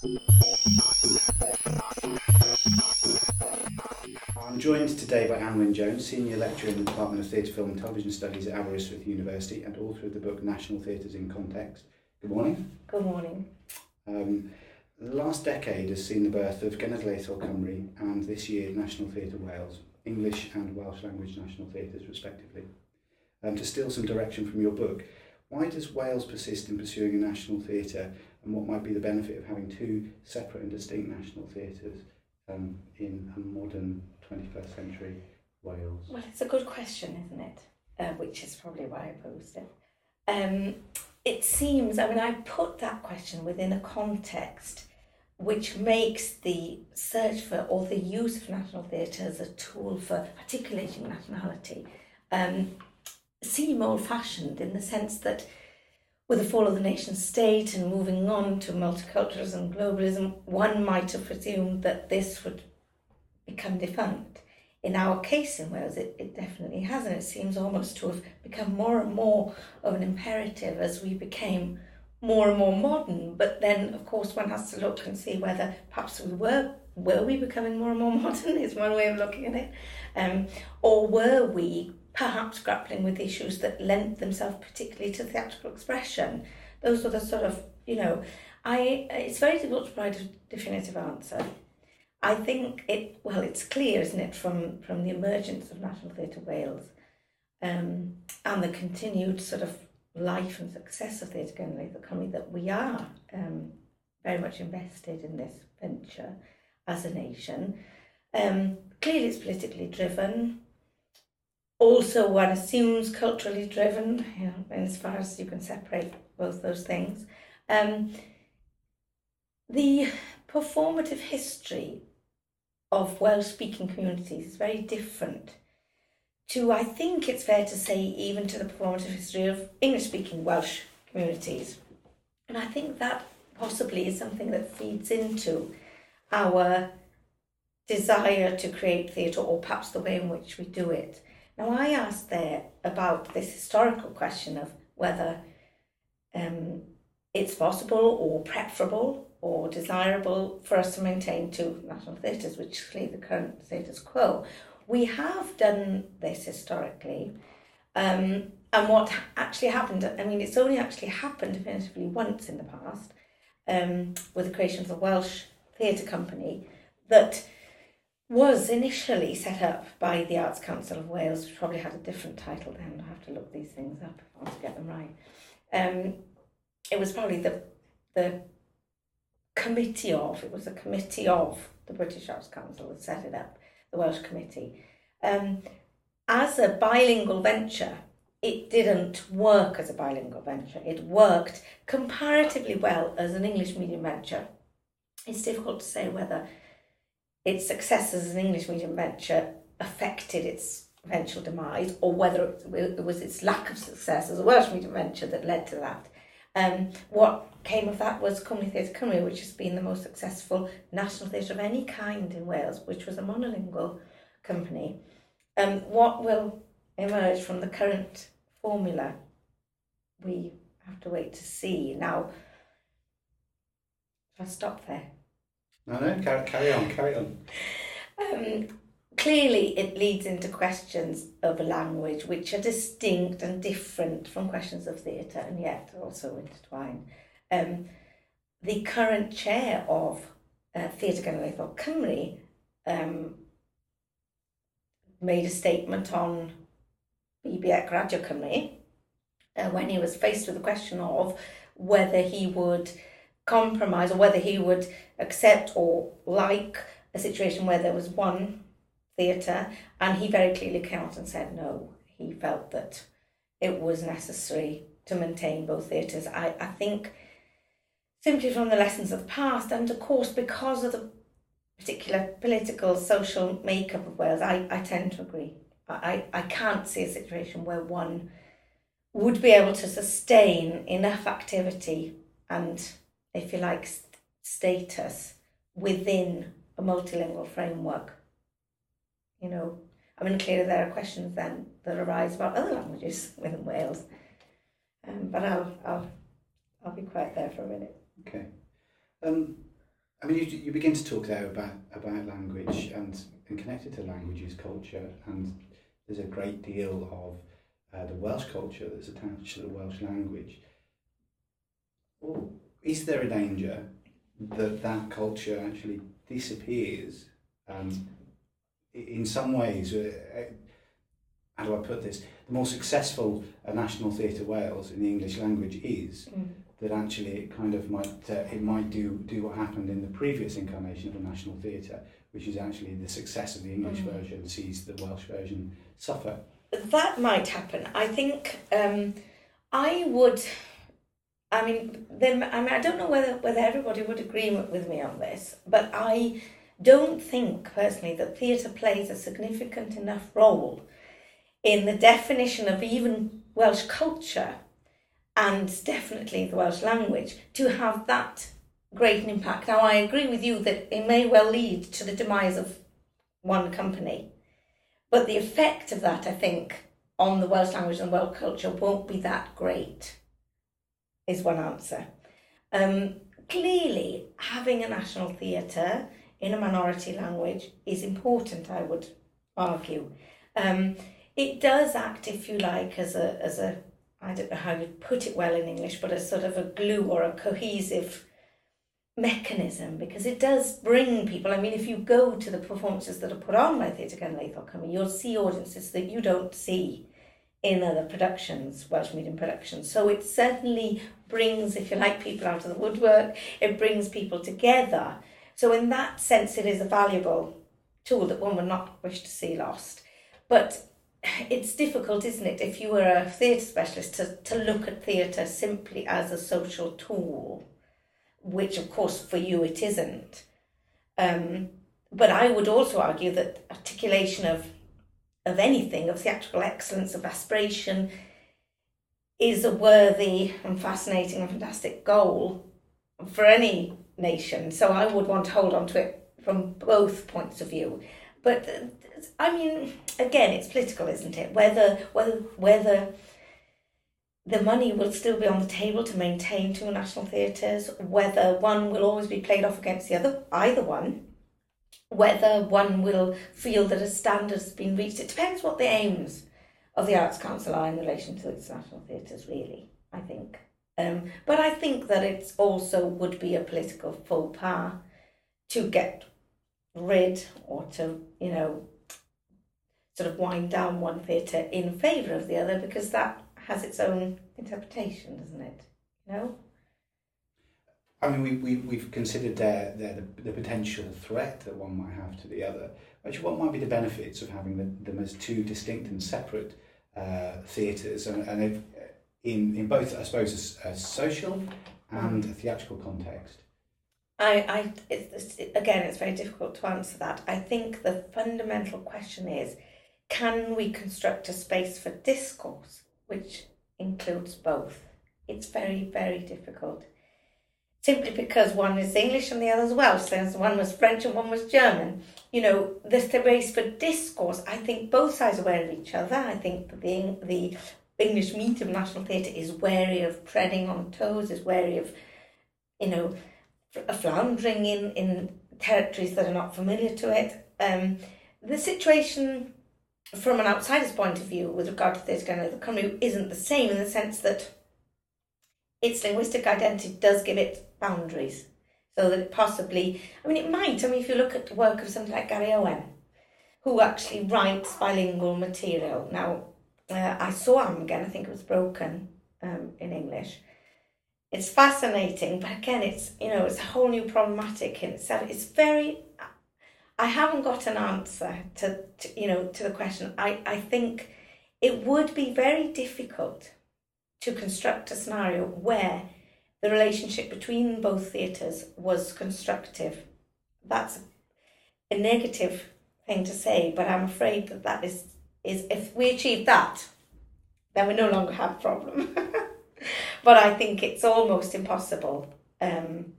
I'm joined today by Anwen Jones, Senior Lecturer in the Department of Theatre, Film and Television Studies at Aberystwyth University and author of the book National Theatres in Context. Good morning. Good morning. Um, the last decade has seen the birth of Genedlaethol Cymru and this year National Theatre Wales, English and Welsh language national theatres respectively. Um, to steal some direction from your book, why does Wales persist in pursuing a national theatre and what might be the benefit of having two separate and distinct national theatres um, in a modern 21st century Wales? Well, it's a good question, isn't it? Uh, which is probably why I posed it. Um, it seems, I mean, I put that question within a context which makes the search for or the use of national theatre as a tool for articulating nationality um, seem old fashioned in the sense that with the fall of the nation state and moving on to multiculturalism and globalism, one might have presumed that this would become defunct. In our case in Wales, it, it definitely hasn't. it seems almost to have become more and more of an imperative as we became more and more modern. But then, of course, one has to look and see whether perhaps we were were we becoming more and more modern is one way of looking at it, um, or were we perhaps grappling with issues that lent themselves particularly to theatrical expression. Those are the sort of, you know, I it's very difficult to provide a definitive answer. I think it well, it's clear, isn't it, from from the emergence of National Theatre Wales, um, and the continued sort of life and success of Theatre Genedlaethol Cymru that we are um, very much invested in this venture as a nation. Um, clearly, it's politically driven also one assumes culturally driven, you know, as far as you can separate both those things. Um, the performative history of Welsh speaking communities is very different to, I think it's fair to say, even to the performative history of English speaking Welsh communities. And I think that possibly is something that feeds into our desire to create theatre or perhaps the way in which we do it. Now, I asked there about this historical question of whether um, it's possible or preferable or desirable for us to maintain two national theatres, which is clearly the current status quo. We have done this historically. Um, and what actually happened, I mean, it's only actually happened definitively once in the past um, with the creation of the Welsh Theatre Company that was initially set up by the Arts Council of Wales, which probably had a different title then. I have to look these things up if I want to get them right. Um, it was probably the the committee of, it was a committee of the British Arts Council that set it up, the Welsh Committee. Um, as a bilingual venture, it didn't work as a bilingual venture. It worked comparatively well as an English medium venture. It's difficult to say whether its success as an English medium venture affected its eventual demise, or whether it was its lack of success as a Welsh medium venture that led to that. Um, what came of that was Cwmni Theatre Cymru, which has been the most successful national theatre of any kind in Wales, which was a monolingual company. Um, what will emerge from the current formula, we have to wait to see. Now, I'll stop there. No, no, carry, carry on, carry on. Um, clearly, it leads into questions of language which are distinct and different from questions of theatre and yet also intertwined. Um, the current chair of uh, Theatre Genedlaethol Cymru um, made a statement on BBC Radio Cymru uh, when he was faced with the question of whether he would compromise or whether he would accept or like a situation where there was one theatre and he very clearly came out and said no. He felt that it was necessary to maintain both theatres. I, I think simply from the lessons of the past and of course because of the particular political, social makeup of Wales, I, I tend to agree. I, I can't see a situation where one would be able to sustain enough activity and if you like, status within a multilingual framework. You know, I mean, clearly there are questions then that arise about other languages within Wales. Um, but I'll, I'll, I'll be quiet there for a minute. Okay. Um, I mean, you, you begin to talk there about, about language and, and connected to language is culture, and there's a great deal of uh, the Welsh culture that's attached to the Welsh language. Well, is there a danger that that culture actually disappears um, in some ways? Uh, how do I put this? The more successful a National Theatre Wales in the English language is, mm that actually it kind of might uh, it might do do what happened in the previous incarnation of the National Theatre, which is actually the success of the English mm. version sees the Welsh version suffer. That might happen. I think um, I would. I mean, then I mean, I don't know whether whether everybody would agree with me on this, but I don't think personally that theatre plays a significant enough role in the definition of even Welsh culture and definitely the Welsh language to have that great an impact. Now, I agree with you that it may well lead to the demise of one company, but the effect of that, I think, on the Welsh language and Welsh culture won't be that great, is one answer. Um, clearly, having a national theatre in a minority language is important, I would argue. Um, it does act, if you like, as a, as a I don't know how you'd put it well in English, but a sort of a glue or a cohesive mechanism because it does bring people. I mean, if you go to the performances that are put on by Theatre Genedlaethol Cymru, you'll see audiences that you don't see in other productions, Welsh medium productions. So it certainly brings, if you like, people out of the woodwork, it brings people together. So, in that sense, it is a valuable tool that one would not wish to see lost. But it's difficult, isn't it, if you were a theatre specialist to, to look at theatre simply as a social tool, which of course for you it isn't. Um, but I would also argue that articulation of of anything, of theatrical excellence, of aspiration, is a worthy and fascinating and fantastic goal for any nation. So I would want to hold on to it from both points of view. But uh, I mean, again, it's political, isn't it? Whether whether whether the money will still be on the table to maintain two national theatres, whether one will always be played off against the other, either one, whether one will feel that a standard has been reached. It depends what the aims of the Arts Council are in relation to its national theatres, really, I think. Um, but I think that it also would be a political faux pas to get rid or to, you know, sort of wind down one theatre in favour of the other because that has its own interpretation, doesn't it? Know? I mean, we, we, we've considered there, there the, the potential threat that one might have to the other. Actually, what might be the benefits of having them, them as two distinct and separate uh, theatres and, and if, in, in both, I suppose, a, a social and a theatrical context? I, I it's, again, it's very difficult to answer that. I think the fundamental question is can we construct a space for discourse which includes both? It's very, very difficult. Simply because one is English and the other is Welsh, then one was French and one was German. You know, the space for discourse, I think both sides are aware of each other. I think the, the English medium national theatre is wary of treading on toes, is wary of, you know, floundering in, in territories that are not familiar to it. Um, the situation from an outsider's point of view with regard to this kind of the Cymru isn't the same in the sense that its linguistic identity does give it boundaries. So that it possibly, I mean, it might. I mean, if you look at the work of somebody like Gary Owen, who actually writes bilingual material. Now, uh, I saw him again, I think it was Broken um, in English. It's fascinating, but again, it's, you know, it's a whole new problematic in itself. It's very I haven't got an answer to, to you know to the question. I, I think it would be very difficult to construct a scenario where the relationship between both theatres was constructive. That's a negative thing to say, but I'm afraid that that is is if we achieve that, then we no longer have a problem. but I think it's almost impossible. Um,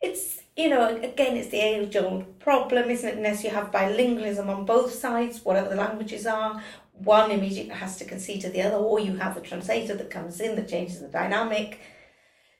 it's you know, again, it's the age old problem, isn't it? Unless you have bilingualism on both sides, whatever the languages are, one immediately has to concede to the other, or you have the translator that comes in that changes the dynamic.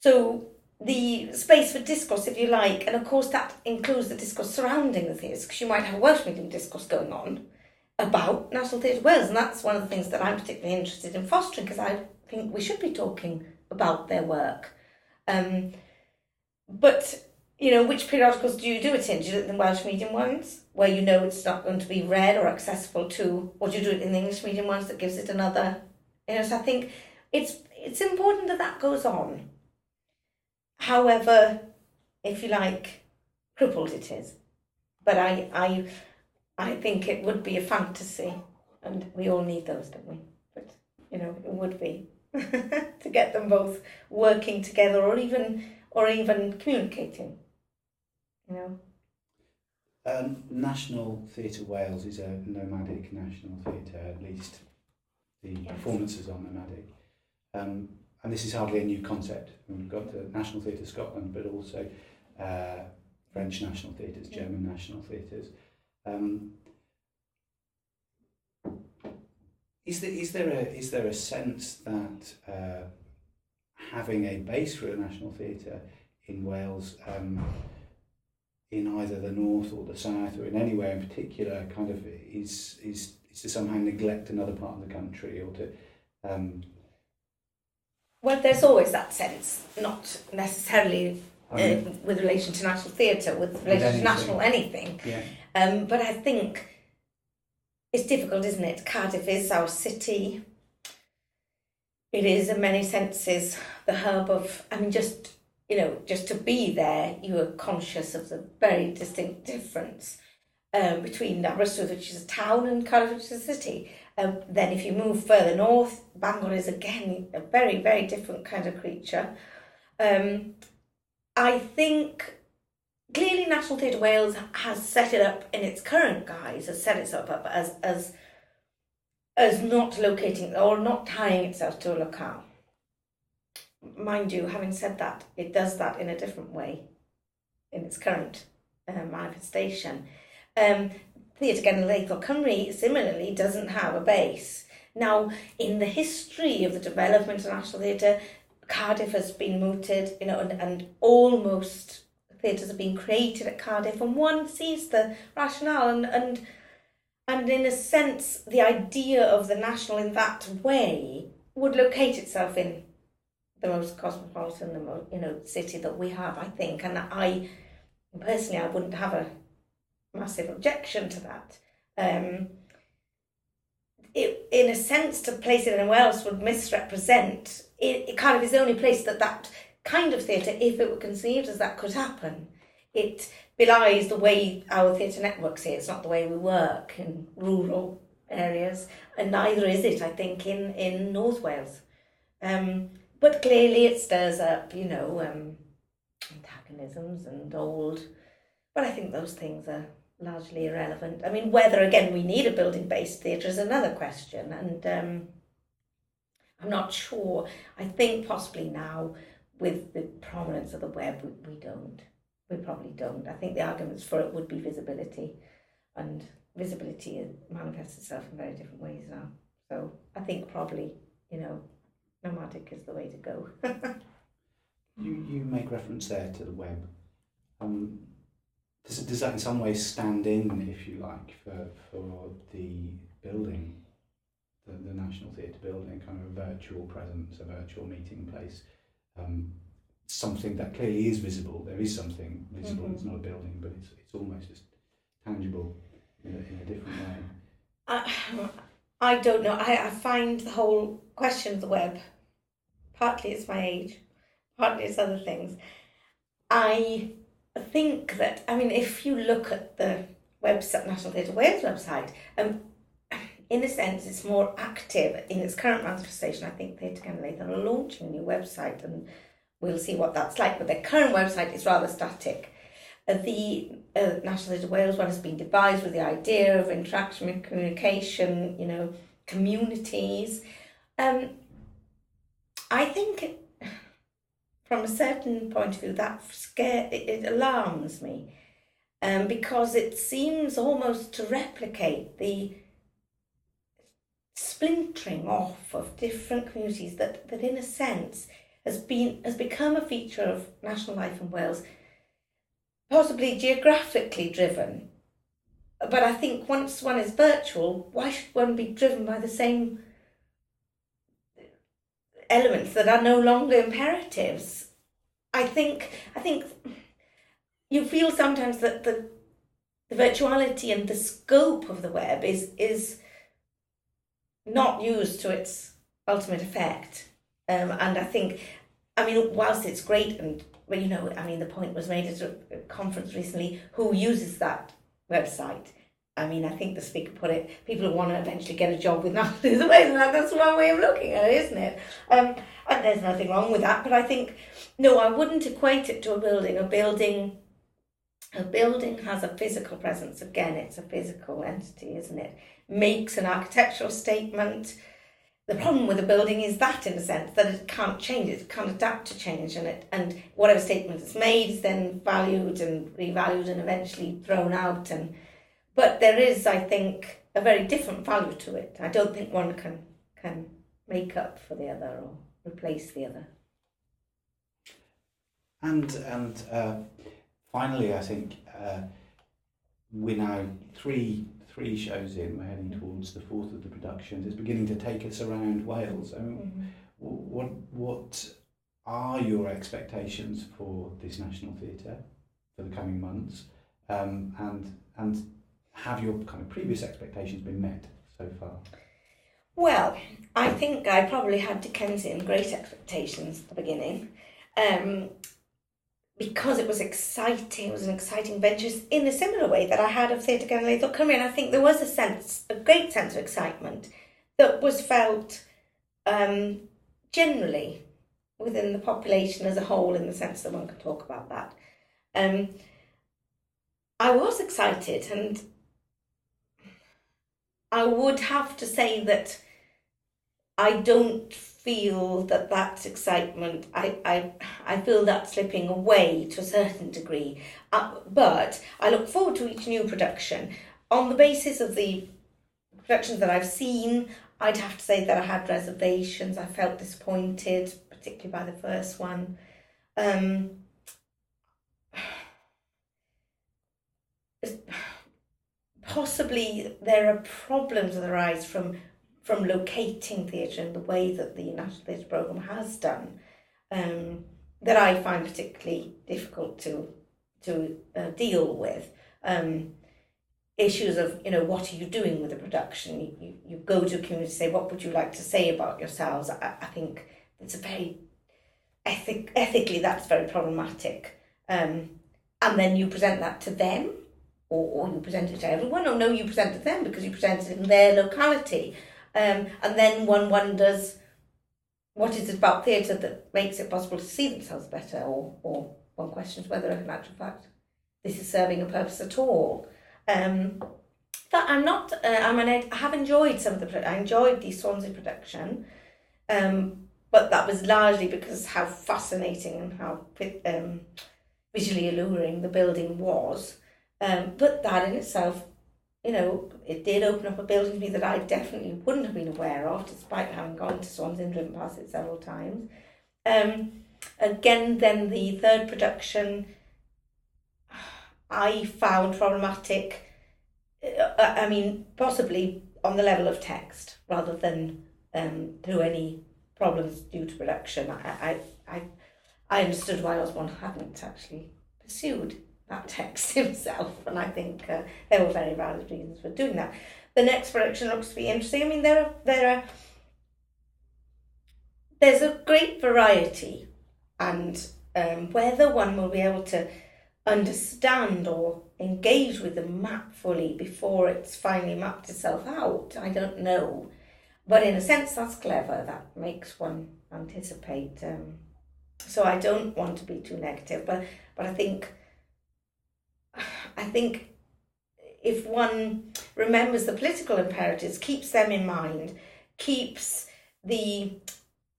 So the space for discourse, if you like, and of course that includes the discourse surrounding the theatres, because you might have a Welsh medium discourse going on about National Theatre Wales, and that's one of the things that I'm particularly interested in fostering, because I think we should be talking about their work. Um, but you know, which periodicals do you do it in? Do you do it in the Welsh medium ones, where you know it's not going to be read or accessible to, or do you do it in the English medium ones that gives it another? You know, so I think it's it's important that that goes on. However, if you like, crippled it is. But I I I think it would be a fantasy, and we all need those, don't we? But you know, it would be to get them both working together, or even or even communicating. You know. Um, National Theatre Wales is a nomadic national theatre, at least the Yes. performances are nomadic. Um, and this is hardly a new concept. We've got the National Theatre Scotland, but also uh, French national theatres, Yeah. German national theatres. Um, is there is there a is there a sense that uh, having a base for a national theatre in Wales, um, in either the north or the south or in anywhere in particular, kind of is is is to somehow neglect another part of the country or to um, Well, there's always that sense, not necessarily I mean, uh, with relation to national theatre, with relation to anything. national anything. yeah. Um, but I think it's difficult, isn't it? Cardiff is our city. It is, in many senses, the hub of. I mean, just you know, just to be there, you are conscious of the very distinct difference um, between Aberystwyth, which is a town, and Cardiff, which is a city. Um, then, if you move further north, Bangor is again a very, very different kind of creature. Um, I think clearly National Theatre Wales has set it up in its current guise, has set itself up as as as not locating or not tying itself to a locale. Mind you, having said that, it does that in a different way in its current uh, manifestation. Um, Theatre Genedlaethol Cymru similarly doesn't have a base. Now, in the history of the development of National Theatre, Cardiff has been mooted, you know, and, and almost theatres have been created at Cardiff, and one sees the rationale and and and in a sense, the idea of the national in that way would locate itself in the most cosmopolitan, the most, you know, city that we have, I think, and I personally I wouldn't have a massive objection to that. Um, it, in a sense, to place it anywhere else would misrepresent. It, it kind of is the only place that that kind of theatre, if it were conceived as that, could happen. It belies the way our theatre networks here. It's not the way we work in rural areas, and neither is it, I think, in, in North Wales. Um, but clearly it stirs up, you know, um, antagonisms and old. But I think those things are largely irrelevant. I mean, whether again we need a building based theatre is another question, and um, I'm not sure. I think possibly now with the prominence of the web, we, we don't. We probably don't. I think the arguments for it would be visibility, and visibility manifests itself in very different ways now. So I think probably, you know, nomadic is the way to go. You, you make reference there to the web. Um, does, it, does that in some ways stand in, if you like, for, for the building, the, the National Theatre building, kind of a virtual presence, a virtual meeting place? Um, something that clearly is visible. There is something visible. Mhm. It's not a building, but it's, it's almost just tangible in a, in a different way. I, I don't know. I, I find the whole question of the web, partly it's my age, partly it's other things. I think that, I mean, if you look at the website, National Theatre Wales website, um, in a sense, it's more active in its current manifestation. I think Theatre Genedlaethol are launching a new website and we'll see what that's like. But their current website is rather static. The uh, National Theatre Wales one has been devised with the idea of interaction and communication, you know, communities. Um, I think, from a certain point of view, that scare it, it alarms me, um, because it seems almost to replicate the splintering off of different communities that, that in a sense has been has become a feature of national life in Wales, possibly geographically driven. But I think once one is virtual, why should one be driven by the same elements that are no longer imperatives? I think I think you feel sometimes that the the virtuality and the scope of the web is is not used to its ultimate effect. Um, and I think, I mean, whilst it's great and well, you know, I mean, the point was made at a conference recently. Who uses that website? I mean, I think the speaker put it. People who want to eventually get a job with nothing way that that's one way of looking at it, isn't it? Um, and there's nothing wrong with that. But I think no, I wouldn't equate it to a building. A building a building has a physical presence. Again, it's a physical entity, isn't it? Makes an architectural statement. The problem with a building is that, in a sense, that it can't change. It can't adapt to change, and it and whatever statement is made is then valued and revalued and eventually thrown out. And but there is, I think, a very different value to it. I don't think one can can make up for the other or replace the other. And and. Uh finally, I think uh, we're now three three shows in. We're heading towards the fourth of the productions. It's beginning to take us around Wales. I mean, mm-hmm. what what are your expectations for this national theatre for the coming months? Um, and and have your kind of previous expectations been met so far? Well, I think I probably had Dickensian great expectations at the beginning. Um, because it was exciting, it was an exciting venture in a similar way that I had of Theatre Genedlaethol Cymru. And I think there was a sense, a great sense of excitement that was felt um, generally within the population as a whole, in the sense that one could talk about that. Um, I was excited, and I would have to say that I don't feel that that excitement, I, I, I feel that slipping away to a certain degree. Uh, but I look forward to each new production. On the basis of the productions that I've seen, I'd have to say that I had reservations. I felt disappointed, particularly by the first one. Um, possibly there are problems that arise from from locating theatre in the way that the National Theatre Programme has done, um, that I find particularly difficult to to uh, deal with. Um, issues of you know what are you doing with the production? You, you, go to a community say what would you like to say about yourselves? I, I think it's a very ethic ethically that's very problematic. Um, and then you present that to them or, or you present it to everyone or no you present it to them because you present it in their locality um, and then one wonders what is it about theatre that makes it possible to see themselves better, or, or one questions whether, in actual fact, this is serving a purpose at all. Um, but I'm not. Uh, I mean, I have enjoyed some of the. I enjoyed the Swansea production, um, but that was largely because how fascinating and how um, visually alluring the building was. Um, but that in itself you know, it did open up a building to me that I definitely wouldn't have been aware of, despite having gone to Swansea and driven past it several times. Um, again, then the third production, I found problematic. Uh, I mean, possibly on the level of text rather than um, through any problems due to production. I, I, I, I understood why Osborne hadn't actually pursued that text himself, and I think uh, there were very valid reasons for doing that. The next production looks to be interesting. I mean, there are there are there's a great variety, and um, whether one will be able to understand or engage with the map fully before it's finally mapped itself out, I don't know. But in a sense, that's clever. That makes one anticipate. Um, so I don't want to be too negative, but but I think I think if one remembers the political imperatives, keeps them in mind, keeps the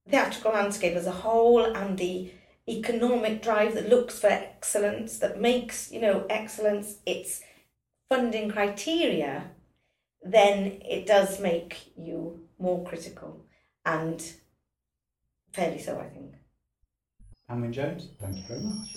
theatrical landscape as a whole and the economic drive that looks for excellence, that makes, you know, excellence its funding criteria, then it does make you more critical and fairly so, I think. Anwen Jones, thank you very much.